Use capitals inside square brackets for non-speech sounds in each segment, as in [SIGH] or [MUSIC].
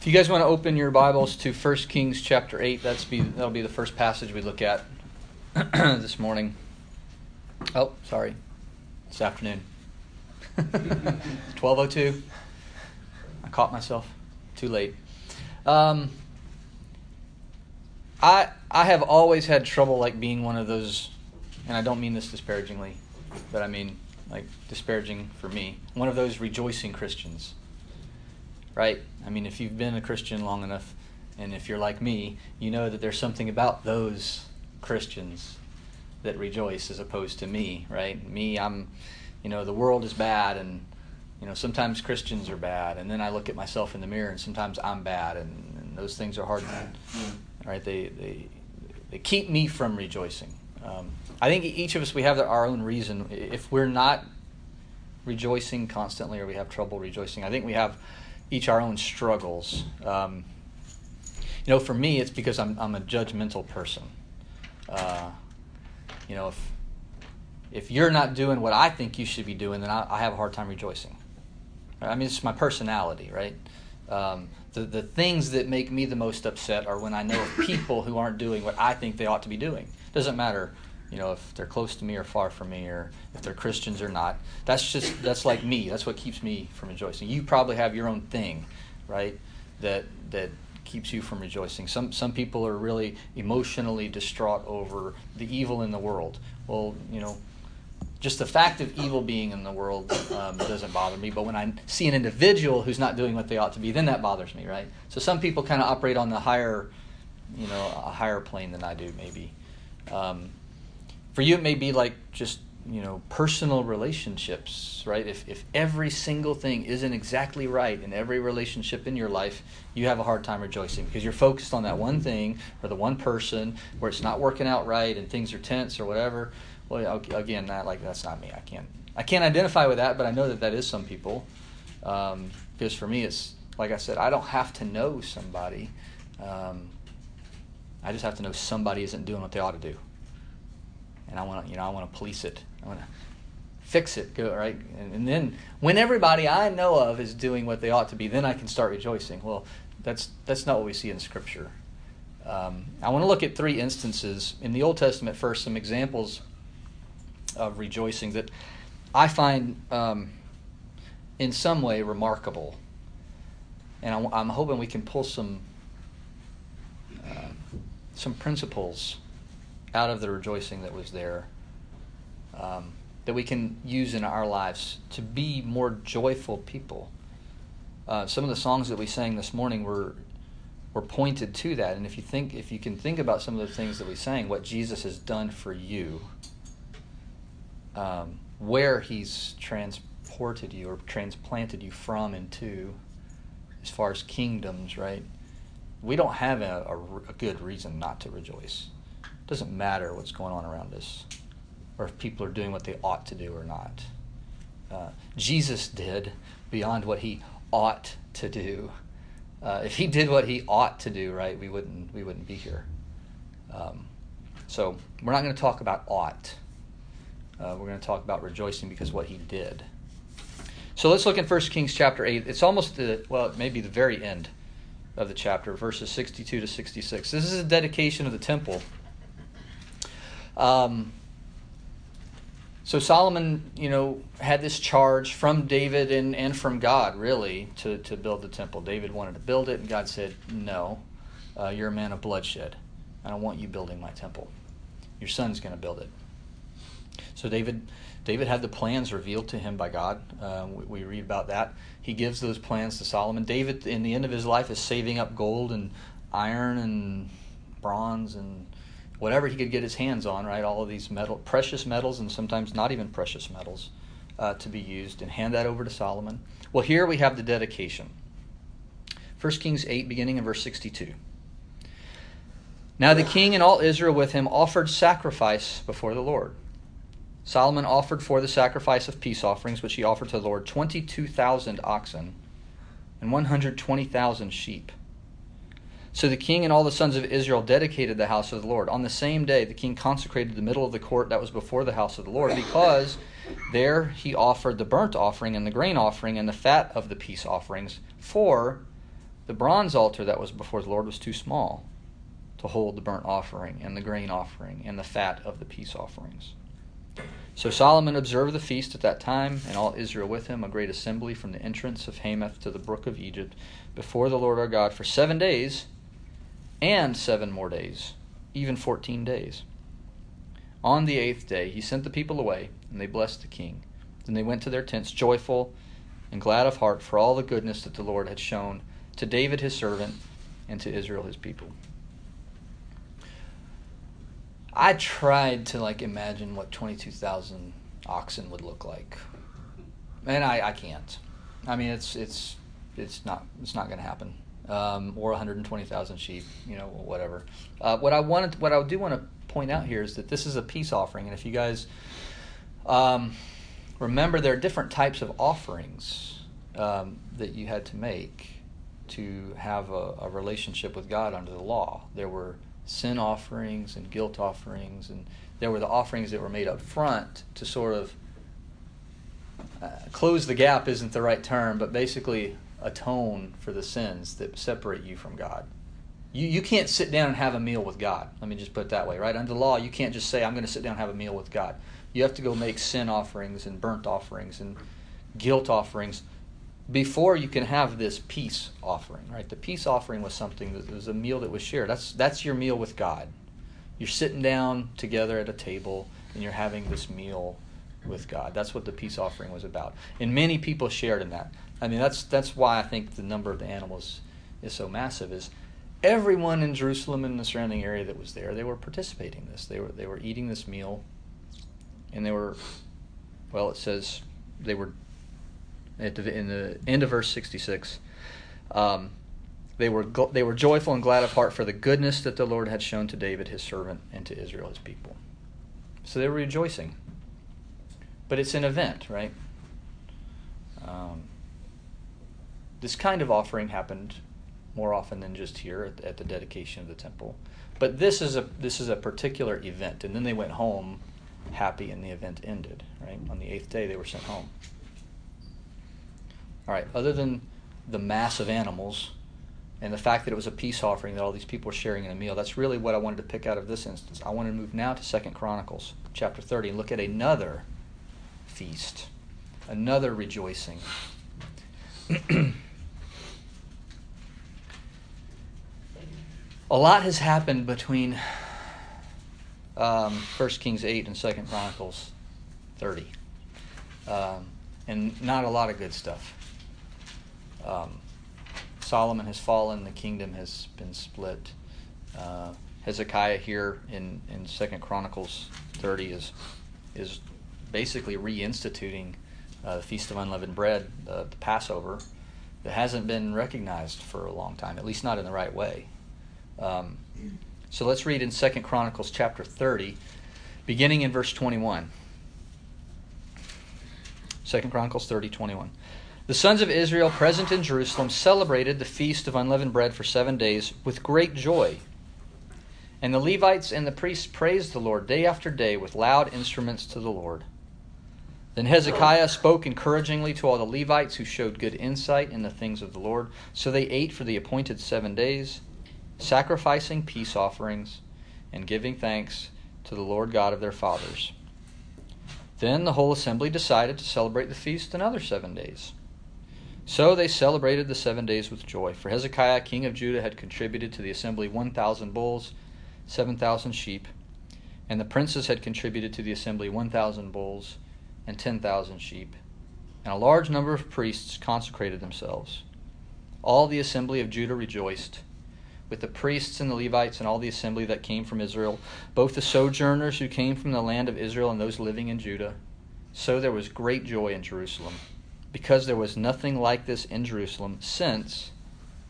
If you guys want to open your Bibles to 1 Kings chapter 8, that's be, that'll be the first passage we look at [CLEARS THROAT] this morning. Oh, sorry. This afternoon. [LAUGHS] 1202. I caught myself. Too late. Um, I I have always had trouble like being one of those and I don't mean this disparagingly, but I mean like disparaging for me. One of those rejoicing Christians right? I mean, if you've been a Christian long enough, and if you're like me, you know that there's something about those Christians that rejoice as opposed to me, right? Me, I'm, you know, the world is bad, and you know, sometimes Christians are bad, and then I look at myself in the mirror, and sometimes I'm bad, and, and those things are hard, right? They they they keep me from rejoicing. Um, I think each of us we have our own reason. If we're not rejoicing constantly, or we have trouble rejoicing, I think we have each our own struggles. Um, you know, for me, it's because I'm I'm a judgmental person. Uh, you know, if if you're not doing what I think you should be doing, then I, I have a hard time rejoicing. I mean, it's my personality, right? Um, the the things that make me the most upset are when I know of people who aren't doing what I think they ought to be doing. Doesn't matter you know, if they're close to me or far from me, or if they're Christians or not. That's just that's like me. That's what keeps me from rejoicing. You probably have your own thing, right? That that keeps you from rejoicing. Some some people are really emotionally distraught over the evil in the world. Well, you know, just the fact of evil being in the world um, doesn't bother me. But when I see an individual who's not doing what they ought to be, then that bothers me, right? So some people kind of operate on the higher, you know, a higher plane than I do, maybe. Um, for you, it may be like just you know personal relationships right? If, if every single thing isn't exactly right in every relationship in your life you have a hard time rejoicing because you're focused on that one thing or the one person where it's not working out right and things are tense or whatever. Well again that like that's not me. I can't i can't identify with that but i know that that is some people. Um, because for me it's like i said i don't have to know somebody. Um, i just have to know somebody isn't doing what they ought to do and I want to, you know, I want to police it. I want to fix it, go right, and, and, then when everybody I know of is doing what they ought to be, then I can start rejoicing. Well, that's that's not what we see in Scripture. Um, I want to look at three instances in the Old Testament first, some examples of rejoicing that I find um, in some way remarkable, and I'm, I'm hoping we can pull some uh, some principles out of the rejoicing that was there um, that we can use in our lives to be more joyful people. Uh, some of the songs that we sang this morning were were pointed to that, and if you think if you can think about some of the things that we sang, what Jesus has done for you, um, where He's transported you or transplanted you from and to, as far as kingdoms, right? We don't have a, a, a good reason not to rejoice doesn't matter what's going on around us or if people are doing what they ought to do or not. Uh, Jesus did beyond what he ought to do. Uh, if he did what he ought to do, right, we wouldn't we wouldn't be here. Um, so we're not going to talk about ought. Uh, we're going to talk about rejoicing because what he did. So let's look in 1 Kings chapter 8. It's almost the, well, it may be the very end of the chapter, verses 62 to 66. This is a dedication of the temple um, so Solomon, you know, had this charge from David and, and from God, really, to, to build the temple. David wanted to build it, and God said, No, uh, you're a man of bloodshed. I don't want you building my temple. Your son's going to build it. So David, David had the plans revealed to him by God. Uh, we, we, read about that. He gives those plans to Solomon. David, in the end of his life, is saving up gold and iron and bronze and whatever he could get his hands on, right? All of these metal, precious metals, and sometimes not even precious metals, uh, to be used, and hand that over to Solomon. Well, here we have the dedication. 1 Kings 8, beginning in verse 62. Now the king and all Israel with him offered sacrifice before the Lord. Solomon offered for the sacrifice of peace offerings, which he offered to the Lord, 22,000 oxen and 120,000 sheep so the king and all the sons of Israel dedicated the house of the Lord. On the same day, the king consecrated the middle of the court that was before the house of the Lord, because there he offered the burnt offering and the grain offering and the fat of the peace offerings for The bronze altar that was before the Lord was too small to hold the burnt offering and the grain offering and the fat of the peace offerings. So Solomon observed the feast at that time, and all Israel with him, a great assembly from the entrance of Hamath to the brook of Egypt, before the Lord our God for seven days and seven more days, even fourteen days. On the eighth day he sent the people away, and they blessed the king. Then they went to their tents joyful and glad of heart for all the goodness that the Lord had shown to David his servant and to Israel his people. I tried to like imagine what 22,000 oxen would look like. And I, I can't. I mean, it's it's it's not it's not going to happen. Um, or 120,000 sheep, you know, whatever. Uh, what I wanted, what I do want to point out here is that this is a peace offering, and if you guys um, remember, there are different types of offerings um, that you had to make to have a, a relationship with God under the law. There were sin offerings and guilt offerings, and there were the offerings that were made up front to sort of uh, close the gap isn't the right term, but basically atone for the sins that separate you from God. You, you can't sit down and have a meal with God. Let me just put it that way, right? Under the law, you can't just say, I'm going to sit down and have a meal with God. You have to go make sin offerings and burnt offerings and guilt offerings before you can have this peace offering, right? The peace offering was something that was a meal that was shared. That's that's your meal with God. You're sitting down together at a table and you're having this meal with God. That's what the peace offering was about. And many people shared in that. I mean, that's that's why I think the number of the animals is so massive. Is everyone in Jerusalem and the surrounding area that was there, they were participating in this. They were they were eating this meal, and they were, well, it says they were at the, in the end of verse 66. Um, they were they were joyful and glad of heart for the goodness that the Lord had shown to David his servant and to Israel his people. So they were rejoicing. But it's an event, right? Um, this kind of offering happened more often than just here at, at the dedication of the temple. But this is a this is a particular event, and then they went home happy, and the event ended. Right on the eighth day, they were sent home. All right, other than the mass of animals and the fact that it was a peace offering that all these people were sharing in a meal, that's really what I wanted to pick out of this instance. I want to move now to Second Chronicles chapter 30 and look at another feast, another rejoicing. [CLEARS THROAT] a lot has happened between um, 1 Kings 8 and 2 Chronicles 30. Um, and not a lot of good stuff. Um, Solomon has fallen, the kingdom has been split. Uh, Hezekiah here in, in 2 Chronicles 30 is, is basically reinstituting uh, the Feast of Unleavened Bread, the Passover, that hasn't been recognized for a long time, at least not in the right way. Um, so let's read in 2 Chronicles chapter 30, beginning in verse 21. 2 Chronicles 30, 21. The sons of Israel present in Jerusalem celebrated the feast of unleavened bread for seven days with great joy. And the Levites and the priests praised the Lord day after day with loud instruments to the Lord. Then Hezekiah spoke encouragingly to all the Levites who showed good insight in the things of the Lord. So they ate for the appointed seven days, sacrificing peace offerings and giving thanks to the Lord God of their fathers. Then the whole assembly decided to celebrate the feast another seven days. So they celebrated the seven days with joy. For Hezekiah, king of Judah, had contributed to the assembly 1,000 bulls, 7,000 sheep, and the princes had contributed to the assembly 1,000 bulls and 10,000 sheep. And a large number of priests consecrated themselves. All the assembly of Judah rejoiced, with the priests and the Levites and all the assembly that came from Israel, both the sojourners who came from the land of Israel and those living in Judah. So there was great joy in Jerusalem because there was nothing like this in Jerusalem since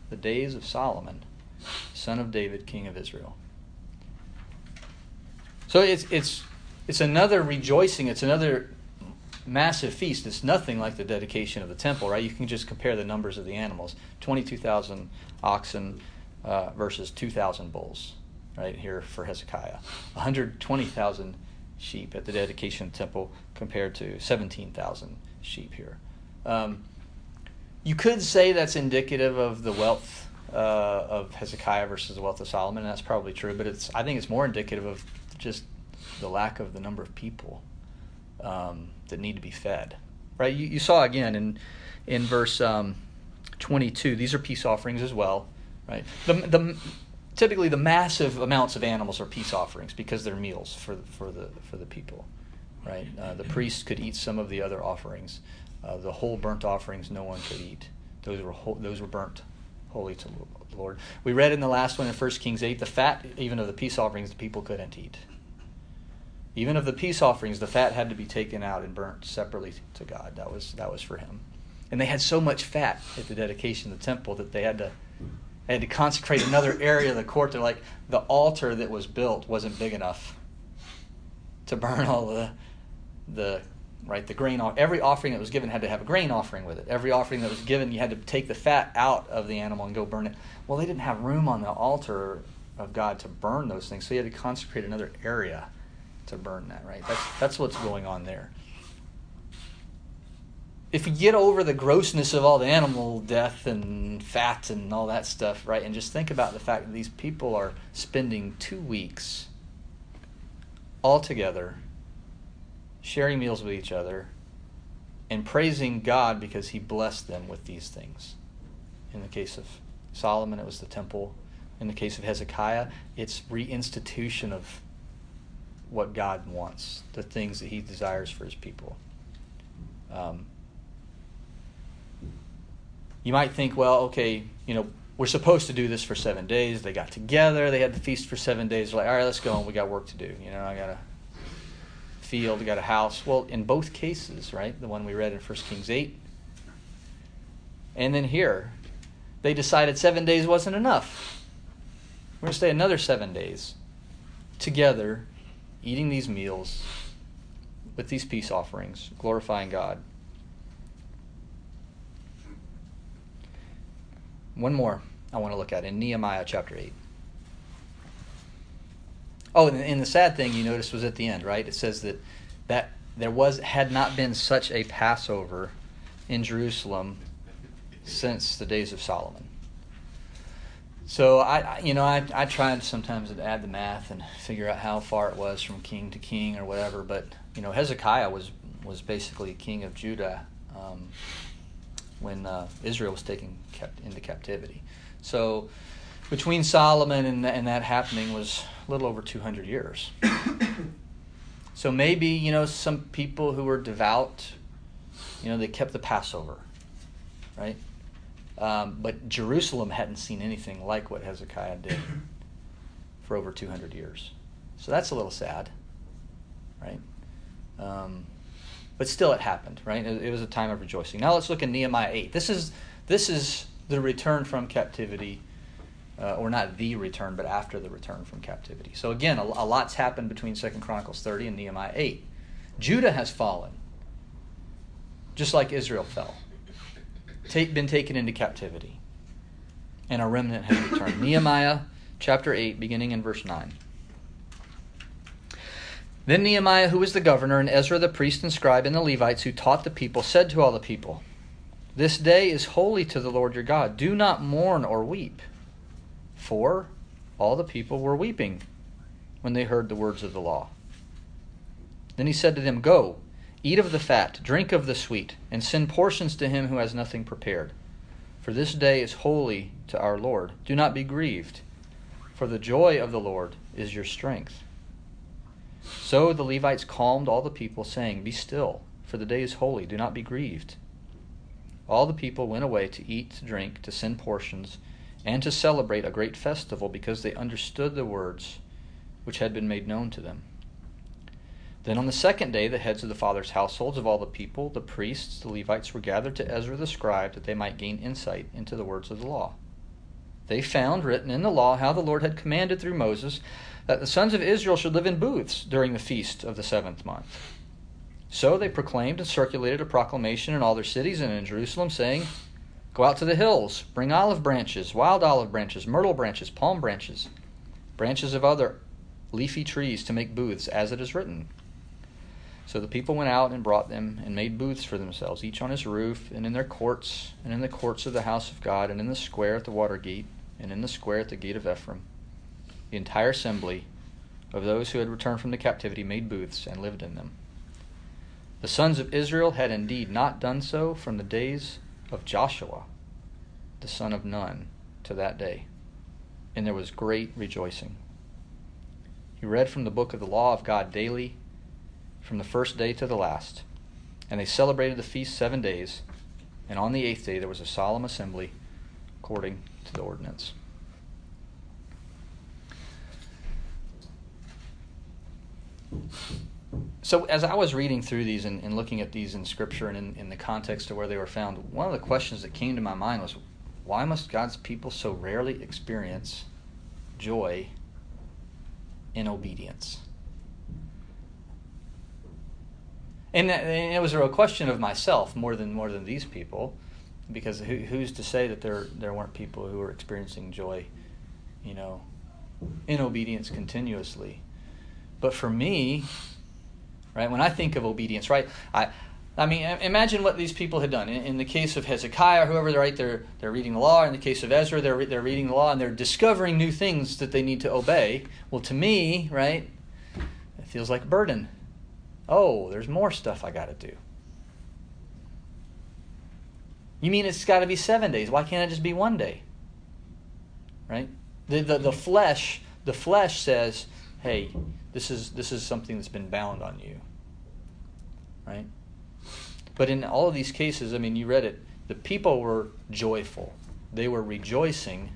the days of Solomon, son of David, king of Israel. So it's it's it's another rejoicing. It's another massive feast. It's nothing like the dedication of the temple, right? You can just compare the numbers of the animals: twenty-two thousand oxen uh, versus two thousand bulls, right here for Hezekiah. [LAUGHS] One hundred twenty thousand sheep at the dedication temple compared to seventeen thousand sheep here. Um, you could say that's indicative of the wealth uh, of Hezekiah versus the wealth of Solomon, and that's probably true. But it's I think it's more indicative of just the lack of the number of people um, that need to be fed. Right? You, you saw again in in verse um, 22. These are peace offerings as well. Right? The the typically the massive amounts of animals are peace offerings because they're meals for for the for the people. Right? Uh, the priest could eat some of the other offerings. Uh, the whole burnt offerings no one could eat. Those were those were burnt holy to the Lord. We read in the last one in 1 Kings 8 the fat even of the peace offerings the people couldn't eat. Even of the peace offerings the fat had to be taken out and burnt separately to God. That was that was for him. And they had so much fat at the dedication of the temple that they had to they had to consecrate another area of the court. They're like the altar that was built wasn't big enough to burn all the the right? The grain every offering that was given had to have a grain offering with it. Every offering that was given, you had to take the fat out of the animal and go burn it. Well, they didn't have room on the altar of God to burn those things, so you had to consecrate another area to burn that. Right? That's that's what's going on there. If you get over the grossness of all the animal death and fat and all that stuff, right, and just think about the fact that these people are spending two weeks all together sharing meals with each other, and praising God because he blessed them with these things. In the case of Solomon, it was the temple. In the case of Hezekiah, it's reinstitution of what God wants, the things that he desires for his people. Um, you might think, well, okay, you know, we're supposed to do this for seven days. They got together, they had the feast for seven days. They're like, all right, let's go, and we got work to do. You know, I got a field, I got a house. Well, in both cases, right? The one we read in 1 Kings 8. And then here, they decided seven days wasn't enough. We're going to stay another seven days together, eating these meals with these peace offerings, glorifying God. One more I want to look at in Nehemiah chapter 8. Oh, and, the sad thing you notice was at the end, right? It says that that there was had not been such a Passover in Jerusalem since the days of Solomon. So I, you know, I, I tried sometimes to add the math and figure out how far it was from king to king or whatever. But you know, Hezekiah was was basically king of Judah um, when uh, Israel was taken kept into captivity. So between Solomon and, and that happening was a little over 200 years. [COUGHS] so maybe, you know, some people who were devout, you know, they kept the Passover, right? Um, but Jerusalem hadn't seen anything like what Hezekiah did [COUGHS] for over 200 years. So that's a little sad, right? Um, but still, it happened, right? It, was a time of rejoicing. Now let's look at Nehemiah 8. This is, this is the return from captivity uh, or not the return, but after the return from captivity. So again, a, a lot's happened between Second Chronicles 30 and Nehemiah 8. Judah has fallen, just like Israel fell, take, been taken into captivity, and a remnant has returned. Nehemiah chapter 8, beginning in verse 9. Then Nehemiah, who was the governor, and Ezra the priest and scribe, and the Levites who taught the people, said to all the people, This day is holy to the Lord your God. Do not mourn or weep. For all the people were weeping when they heard the words of the law. Then he said to them, Go, eat of the fat, drink of the sweet, and send portions to him who has nothing prepared. For this day is holy to our Lord. Do not be grieved, for the joy of the Lord is your strength. So the Levites calmed all the people, saying, Be still, for the day is holy. Do not be grieved. All the people went away to eat, to drink, to send portions and to celebrate a great festival because they understood the words which had been made known to them. Then on the second day, the heads of the fathers' households of all the people, the priests, the Levites, were gathered to Ezra the scribe that they might gain insight into the words of the law. They found written in the law how the Lord had commanded through Moses that the sons of Israel should live in booths during the feast of the seventh month. So they proclaimed and circulated a proclamation in all their cities and in Jerusalem, saying, Go out to the hills, bring olive branches, wild olive branches, myrtle branches, palm branches, branches of other leafy trees to make booths, as it is written. So the people went out and brought them and made booths for themselves, each on his roof, and in their courts, and in the courts of the house of God, and in the square at the water gate, and in the square at the gate of Ephraim, the entire assembly of those who had returned from the captivity made booths and lived in them. The sons of Israel had indeed not done so from the days of Joshua, the son of Nun, to that day, and there was great rejoicing. He read from the book of the law of God daily, from the first day to the last. And they celebrated the feast seven days, and on the eighth day there was a solemn assembly according to the ordinance. So, as I was reading through these and, and looking at these in Scripture and in, in the context of where they were found, one of the questions that came to my mind was why must God's people so rarely experience joy in obedience? And, and it was a real question of myself more than more than these people, because who, who's to say that there there weren't people who were experiencing joy, you know, in obedience continuously. But for me, right, when I think of obedience, right, I I mean, imagine what these people had done. In, in, the case of Hezekiah, whoever they're right, they're they're reading the law. In the case of Ezra, they're they're reading the law and they're discovering new things that they need to obey. Well, to me, right, it feels like a burden. Oh, there's more stuff I got to do. You mean it's got to be seven days? Why can't it just be one day? Right? The, the, the flesh the flesh says, hey, this is this is something that's been bound on you. Right? But in all of these cases, I mean, you read it. The people were joyful. They were rejoicing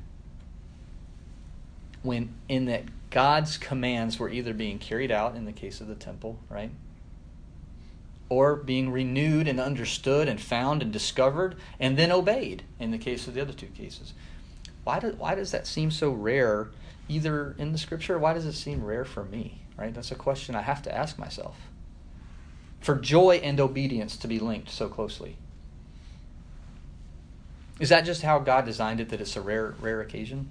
when in that God's commands were either being carried out in the case of the temple, right? or being renewed and understood and found and discovered and then obeyed in the case of the other two cases. Why, do, why does that seem so rare either in the scripture why does it seem rare for me? Right? That's a question I have to ask myself. For joy and obedience to be linked so closely. Is that just how God designed it that it's a rare rare occasion?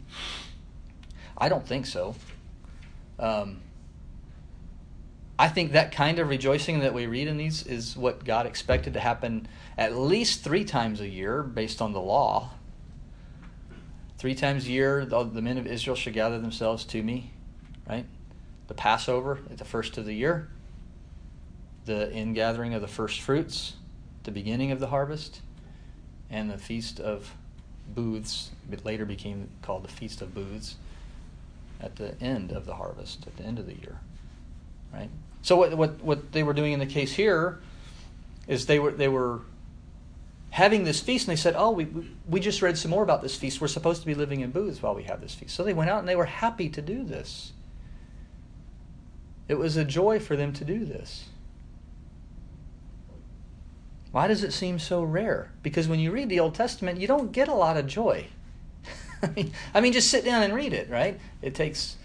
I don't think so. Um, I think that kind of rejoicing that we read in these is what God expected to happen at least three times a year based on the law. Three times a year, the, men of Israel should gather themselves to me, right? The Passover at the first of the year, the ingathering of the first fruits, the beginning of the harvest, and the Feast of Booths, it later became called the Feast of Booths, at the end of the harvest, at the end of the year right? So what, what, what they were doing in the case here is they were, they were having this feast, and they said, oh, we, we just read some more about this feast. We're supposed to be living in booths while we have this feast. So they went out and they were happy to do this. It was a joy for them to do this. Why does it seem so rare? Because when you read the Old Testament, you don't get a lot of joy. [LAUGHS] I mean, just sit down and read it, right? It takes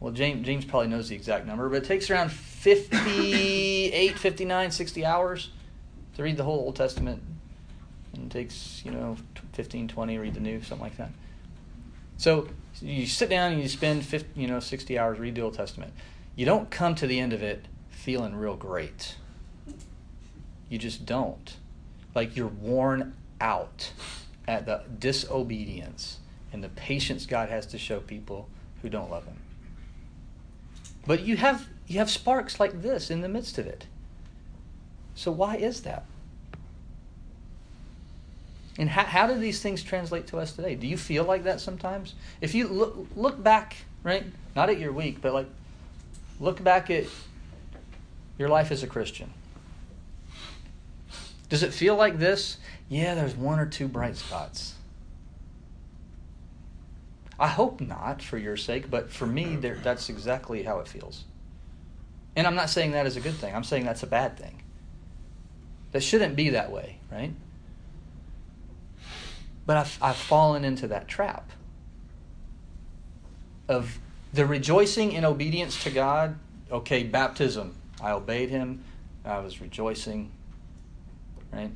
well, James, James probably knows the exact number, but it takes around 58, 59, 60 hours to read the whole Old Testament. And it takes, you know, 15, 20, read the New, something like that. So you sit down and you spend 50, you know, 60 hours, read the Old Testament. You don't come to the end of it feeling real great. You just don't. Like you're worn out at the disobedience and the patience God has to show people who don't love Him. But you have you have sparks like this in the midst of it. So why is that? And how, how do these things translate to us today? Do you feel like that sometimes? If you look look back, right? Not at your week, but like look back at your life as a Christian. Does it feel like this? Yeah, there's one or two bright spots. I hope not for your sake, but for me, that's exactly how it feels. And I'm not saying that is a good thing, I'm saying that's a bad thing. That shouldn't be that way, right? But I've, I've fallen into that trap of the rejoicing in obedience to God. Okay, baptism. I obeyed him. I was rejoicing. Right?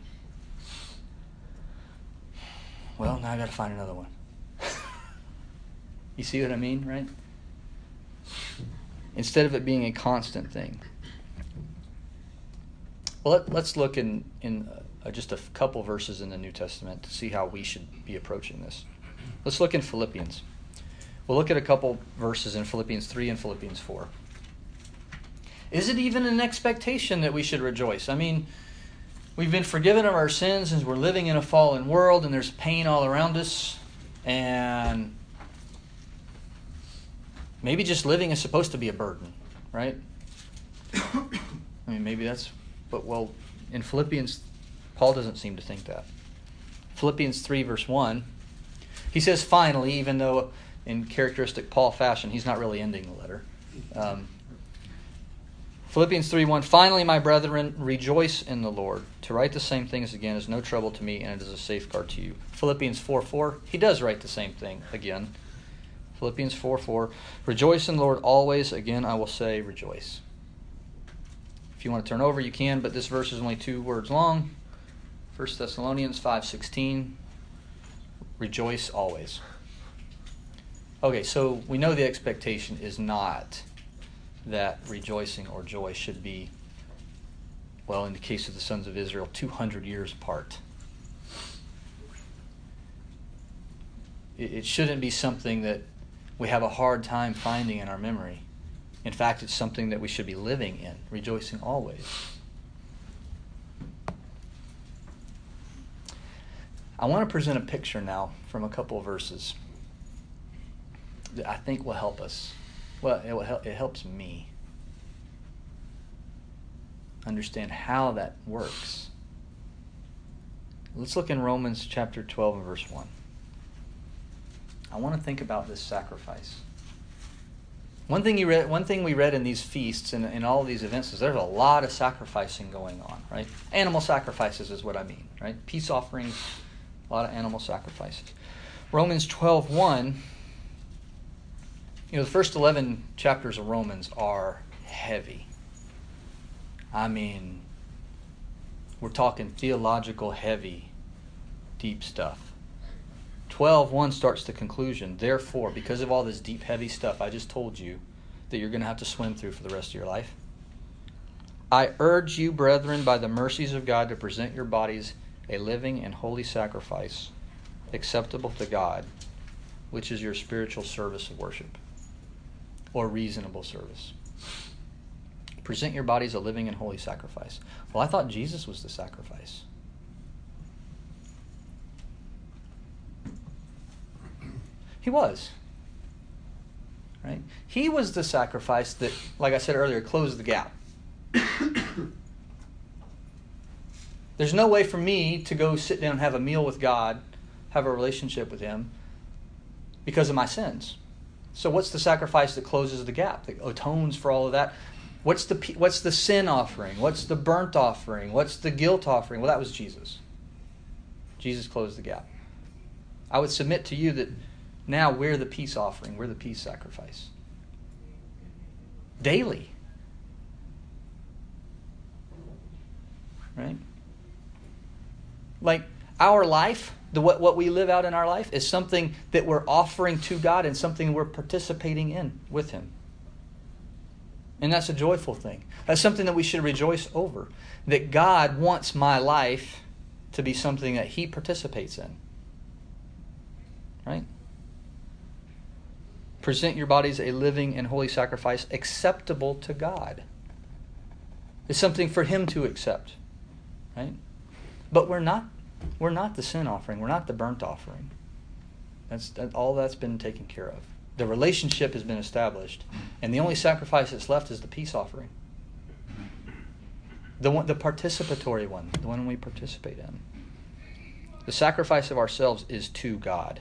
Well, now I got to find another one. [LAUGHS] You see what I mean, right? Instead of it being a constant thing. Well, let, us look in, in uh, just a couple verses in the New Testament to see how we should be approaching this. Let's look in Philippians. We'll look at a couple verses in Philippians 3 and Philippians 4. Is it even an expectation that we should rejoice? I mean, we've been forgiven of our sins and we're living in a fallen world and there's pain all around us. And maybe just living is supposed to be a burden, right? [COUGHS] I mean, maybe that's, but well, in Philippians, Paul doesn't seem to think that. Philippians 3, verse 1, he says, finally, even though in characteristic Paul fashion, he's not really ending the letter. Um, Philippians 3 1 Finally, my brethren, rejoice in the Lord. To write the same things again is no trouble to me, and it is a safeguard to you. Philippians 4 4 He does write the same thing again. Philippians 4 4 Rejoice in the Lord always. Again, I will say, rejoice. If you want to turn over, you can, but this verse is only two words long. 1 Thessalonians 5 16 Rejoice always. Okay, so we know the expectation is not that rejoicing or joy should be, well, in the case of the sons of Israel, 200 years apart. It shouldn't be something that we have a hard time finding in our memory. In fact, it's something that we should be living in, rejoicing always. I want to present a picture now from a couple verses I think will help us well, it, will help, it helps me understand how that works. Let's look in Romans chapter 12 and verse 1. I want to think about this sacrifice. One thing, you read, one thing we read in these feasts and in all these events is there's a lot of sacrificing going on, right? Animal sacrifices is what I mean, right? Peace offerings, a lot of animal sacrifices. Romans 12 1 you know, the first 11 chapters of Romans are heavy. I mean, we're talking theological heavy, deep stuff. 12:1 starts the conclusion. Therefore, because of all this deep heavy stuff I just told you that you're going to have to swim through for the rest of your life, I urge you, brethren, by the mercies of God, to present your bodies a living and holy sacrifice, acceptable to God, which is your spiritual service of worship or reasonable service. Present your bodies a living and holy sacrifice. Well, I thought Jesus was the sacrifice. He was. Right? He was the sacrifice that, like I said earlier, closed the gap. [COUGHS] There's no way for me to go sit down and have a meal with God, have a relationship with Him, because of my sins. So what's the sacrifice that closes the gap, that atones for all of that? What's the what's the sin offering? What's the burnt offering? What's the guilt offering? Well, that was Jesus. Jesus closed the gap. I would submit to you that now we're the peace offering, we're the peace sacrifice. Daily. Right? Like our life the, what, what we live out in our life is something that we're offering to God and something we're participating in with Him. And that's a joyful thing. That's something that we should rejoice over. That God wants my life to be something that He participates in. Right? Present your bodies a living and holy sacrifice acceptable to God. It's something for Him to accept. Right? But we're not we're not the sin offering. We're not the burnt offering. That's that, all that's been taken care of. The relationship has been established, and the only sacrifice that's left is the peace offering. The one, the participatory one, the one we participate in. The sacrifice of ourselves is to God.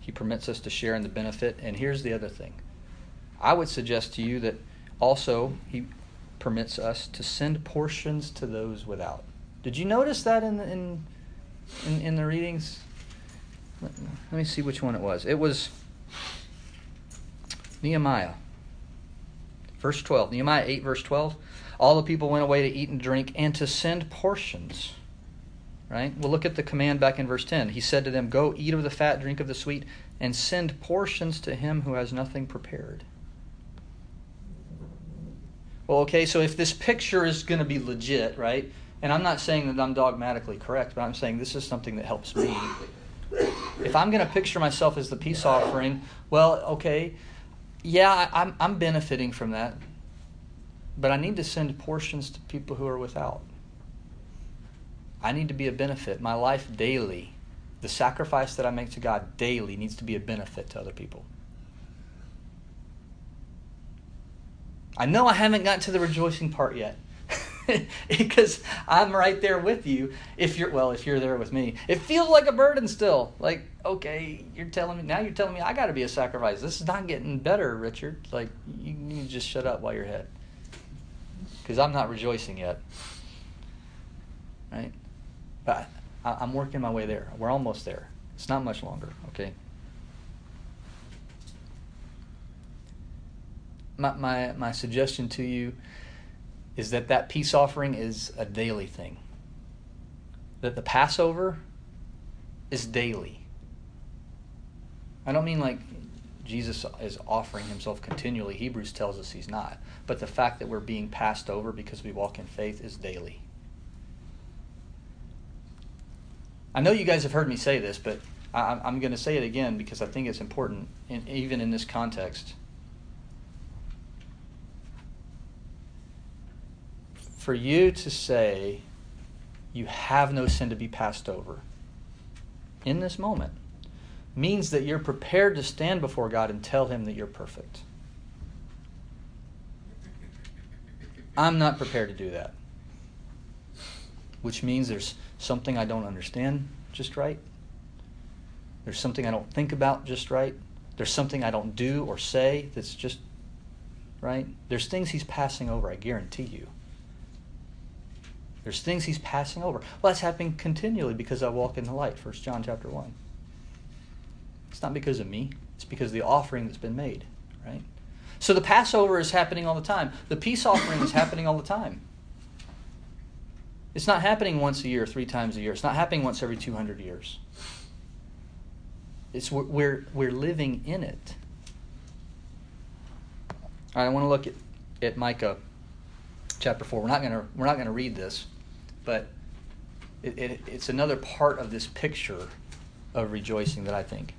He permits us to share in the benefit. And here's the other thing. I would suggest to you that also He permits us to send portions to those without. Did you notice that in, in in, in the readings? Let, let me see which one it was. It was Nehemiah. Verse 12. Nehemiah 8, verse 12. All the people went away to eat and drink and to send portions. Right? We'll look at the command back in verse 10. He said to them, Go eat of the fat, drink of the sweet, and send portions to him who has nothing prepared. Well, okay, so if this picture is going to be legit, right? And I'm not saying that I'm dogmatically correct, but I'm saying this is something that helps me. If, I'm going to picture myself as the peace offering, well, okay, yeah, I, I'm, I'm benefiting from that. But I need to send portions to people who are without. I need to be a benefit. My life daily, the sacrifice that I make to God daily, needs to be a benefit to other people. I know I haven't gotten to the rejoicing part yet. [LAUGHS] because I'm right there with you. If you're well, if you're there with me, it feels like a burden still. Like, okay, you're telling me now. You're telling me I got to be a sacrifice. This is not getting better, Richard. Like, you just shut up while you're ahead, because I'm not rejoicing yet. Right, but I, I'm working my way there. We're almost there. It's not much longer. Okay. My, my, my suggestion to you is that that peace offering is a daily thing. That the Passover is daily. I don't mean like Jesus is offering himself continually. Hebrews tells us he's not. But the fact that we're being passed over because we walk in faith is daily. I know you guys have heard me say this, but I'm going to say it again because I think it's important, in, even in this context. For you to say you have no sin to be passed over in this moment means that you're prepared to stand before God and tell Him that you're perfect. I'm not prepared to do that. Which means there's something I don't understand just right. There's something I don't think about just right. There's something I don't do or say that's just right. There's things He's passing over, I guarantee you. There's things he's passing over. Well, that's happening continually because I walk in the light, 1 John chapter 1. It's not because of me, it's because of the offering that's been made, right? So the Passover is happening all the time. The peace offering is happening all the time. It's not happening once a year, three times a year. It's not happening once every 200 years. It's we're we're living in it. All right, I want to look at, at Micah chapter 4. We're not going to we're not going to read this, but it, it, it's another part of this picture of rejoicing that I think.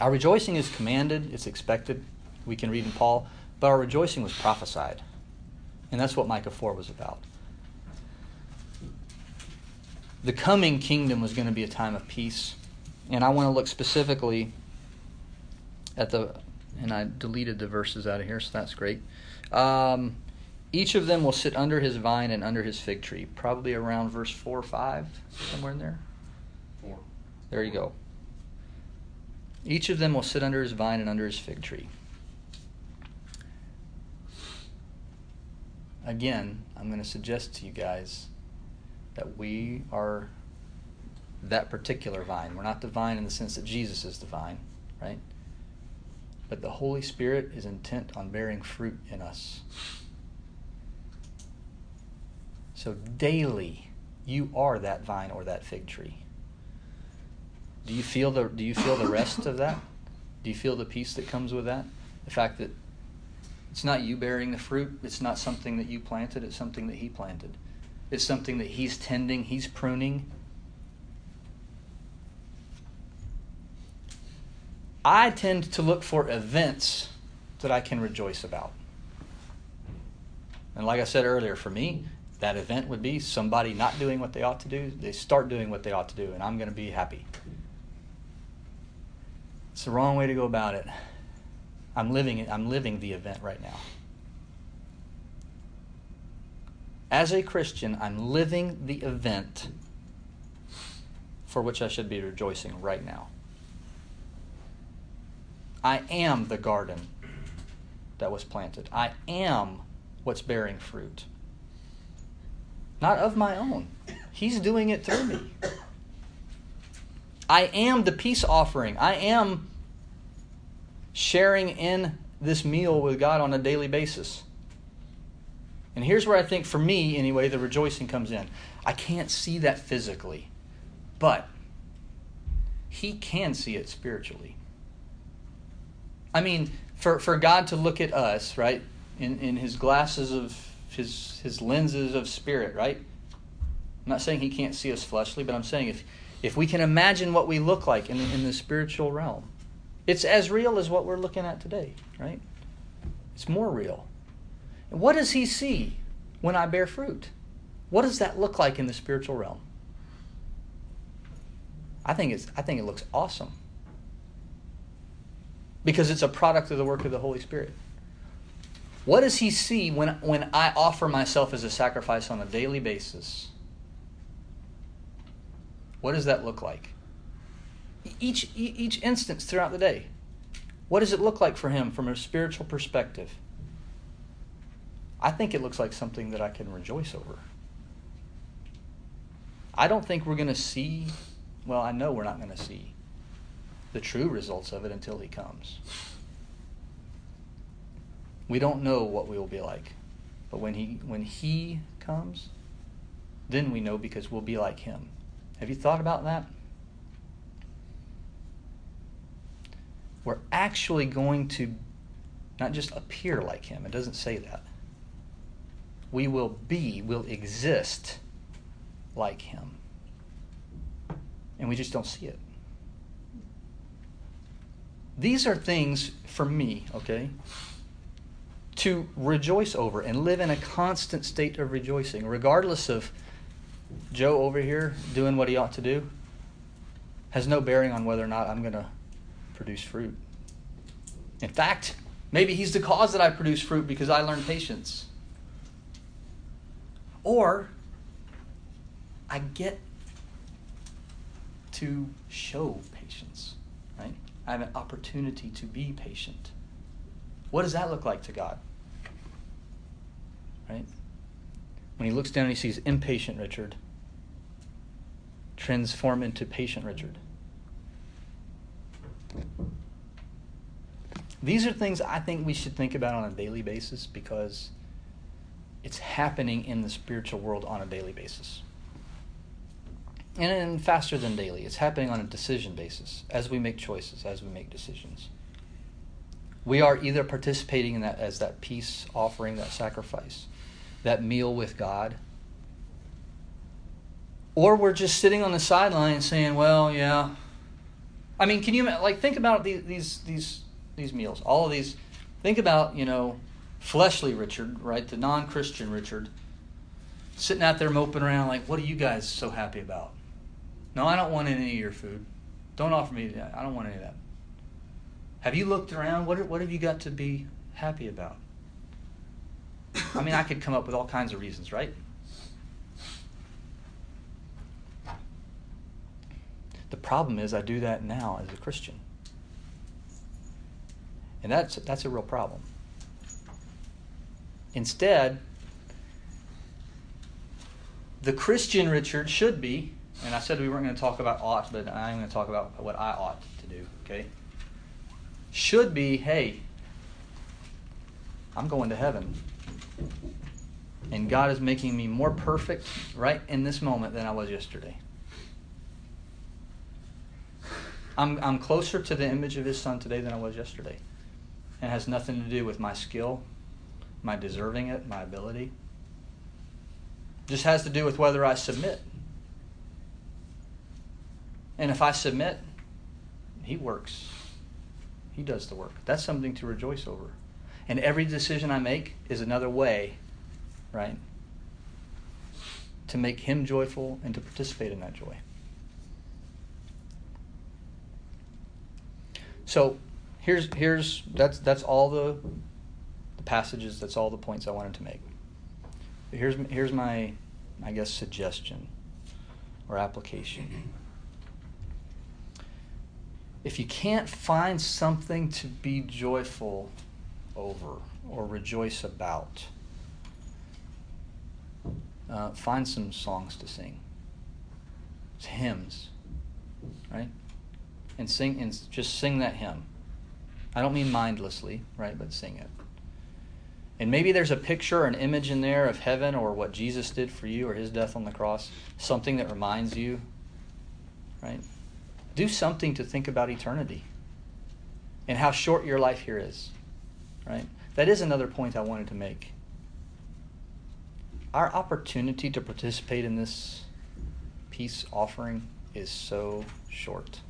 Our rejoicing is commanded, it's expected. We can read in Paul, but our rejoicing was prophesied. And that's what Micah 4 was about. The coming kingdom was going to be a time of peace. And I want to look specifically at the, and I deleted the verses out of here, so that's great. Um, each of them will sit under his vine and under his fig tree. Probably around verse 4 or 5, somewhere in there. 4. There you go. Each of them will sit under his vine and under his fig tree. Again, I'm going to suggest to you guys that we are that particular vine. We're not the vine in the sense that Jesus is the vine, right? But the Holy Spirit is intent on bearing fruit in us. So daily, you are that vine or that fig tree. Do you feel the do you feel the rest of that? Do you feel the peace that comes with that? The fact that it's not you bearing the fruit, it's not something that you planted, it's something that he planted. It's something that he's tending, he's pruning. I tend to look for events that I can rejoice about. And like I said earlier, for me, that event would be somebody not doing what they ought to do, they start doing what they ought to do, and I'm going to be happy. It's the wrong way to go about it. I'm living. I'm living the event right now. As a Christian, I'm living the event for which I should be rejoicing right now. I am the garden that was planted. I am what's bearing fruit not of my own. He's doing it through me. I am the peace offering. I am sharing in this meal with God on a daily basis. And here's where I think, for me anyway, the rejoicing comes in. I can't see that physically, but He can see it spiritually. I mean, for, for God to look at us, right, in, in His glasses of his his lenses of spirit, right? I'm not saying he can't see us fleshly, but I'm saying if if we can imagine what we look like in, in the spiritual realm, it's as real as what we're looking at today, right? It's more real. What does he see when I bear fruit? What does that look like in the spiritual realm? I think it's I think it looks awesome. Because it's a product of the work of the Holy Spirit. What does he see when when I offer myself as a sacrifice on a daily basis? What does that look like? Each each instance throughout the day. What does it look like for him from a spiritual perspective? I think it looks like something that I can rejoice over. I don't think we're going to see, well, I know we're not going to see the true results of it until he comes. We don't know what we will be like. But when he when he comes, then we know because we'll be like him. Have you thought about that? We're actually going to not just appear like him. It doesn't say that. We will be, will exist like him. And we just don't see it. These are things for me, okay, to rejoice over and live in a constant state of rejoicing, regardless of Joe over here doing what he ought to do, has no bearing on whether or not I'm going to produce fruit. In fact, maybe he's the cause that I produce fruit because I learned patience. Or I get to show patience, right? I have an opportunity to be patient. What does that look like to God? Right? When he looks down and he sees impatient Richard, transform into patient Richard. These are things I think we should think about on a daily basis because it's happening in the spiritual world on a daily basis and faster than daily. It's happening on a decision basis as we make choices, as we make decisions. We are either participating in that as that peace offering, that sacrifice, that meal with God, or we're just sitting on the sideline saying, "Well, yeah." I mean, can you like think about these these these these meals, all of these? Think about you know, fleshly Richard, right? The non-Christian Richard, sitting out there moping around like, "What are you guys so happy about?" No, I don't want any of your food. Don't offer me that. I don't want any of that. Have you looked around? What, what have you got to be happy about? I mean, I could come up with all kinds of reasons, right? The problem is, I do that now as a Christian. And that's, that's a real problem. Instead, the Christian Richard should be and I said we weren't going to talk about ought, but I'm going to talk about what I ought to do, okay? Should be, hey, I'm going to heaven. And God is making me more perfect right in this moment than I was yesterday. I'm, I'm closer to the image of His Son today than I was yesterday. And it has nothing to do with my skill, my deserving it, my ability. It just has to do with whether I submit and if I submit, He works. He does the work. That's something to rejoice over. And every decision I make is another way, right, to make Him joyful and to participate in that joy. So here's here's that's that's all the, the passages. That's all the points I wanted to make. Here's here's my I guess suggestion or application if you can't find something to be joyful over or rejoice about, uh, find some songs to sing. It's hymns, right? And sing and just sing that hymn. I don't mean mindlessly, right, but sing it. And maybe there's a picture or an image in there of heaven or what Jesus did for you or his death on the cross, something that reminds you, right? do something to think about eternity and how short your life here is. Right? That is another point I wanted to make. Our opportunity to participate in this peace offering is so short.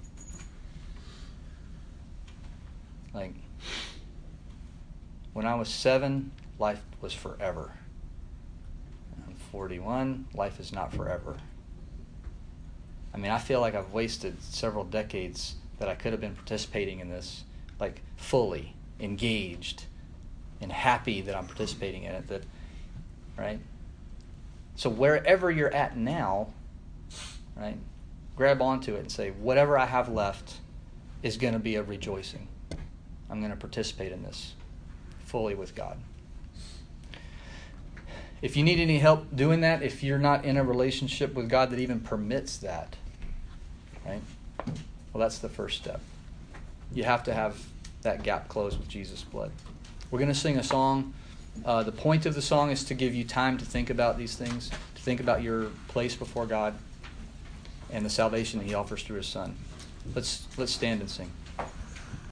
Like, when I was seven, life was forever. I'm 41, life is not forever. I mean, I feel like I've wasted several decades that I could have been participating in this, like fully engaged and happy that I'm participating in it. That, right? So wherever you're at now, right, grab onto it and say, whatever I have left is going to be a rejoicing. I'm going to participate in this fully with God. If you need any help doing that, if you're not in a relationship with God that even permits that, right? Well, that's the first step. You have to have that gap closed with Jesus' blood. We're going to sing a song. Uh, the point of the song is to give you time to think about these things, to think about your place before God and the salvation that He offers through His Son. Let's let's stand and sing.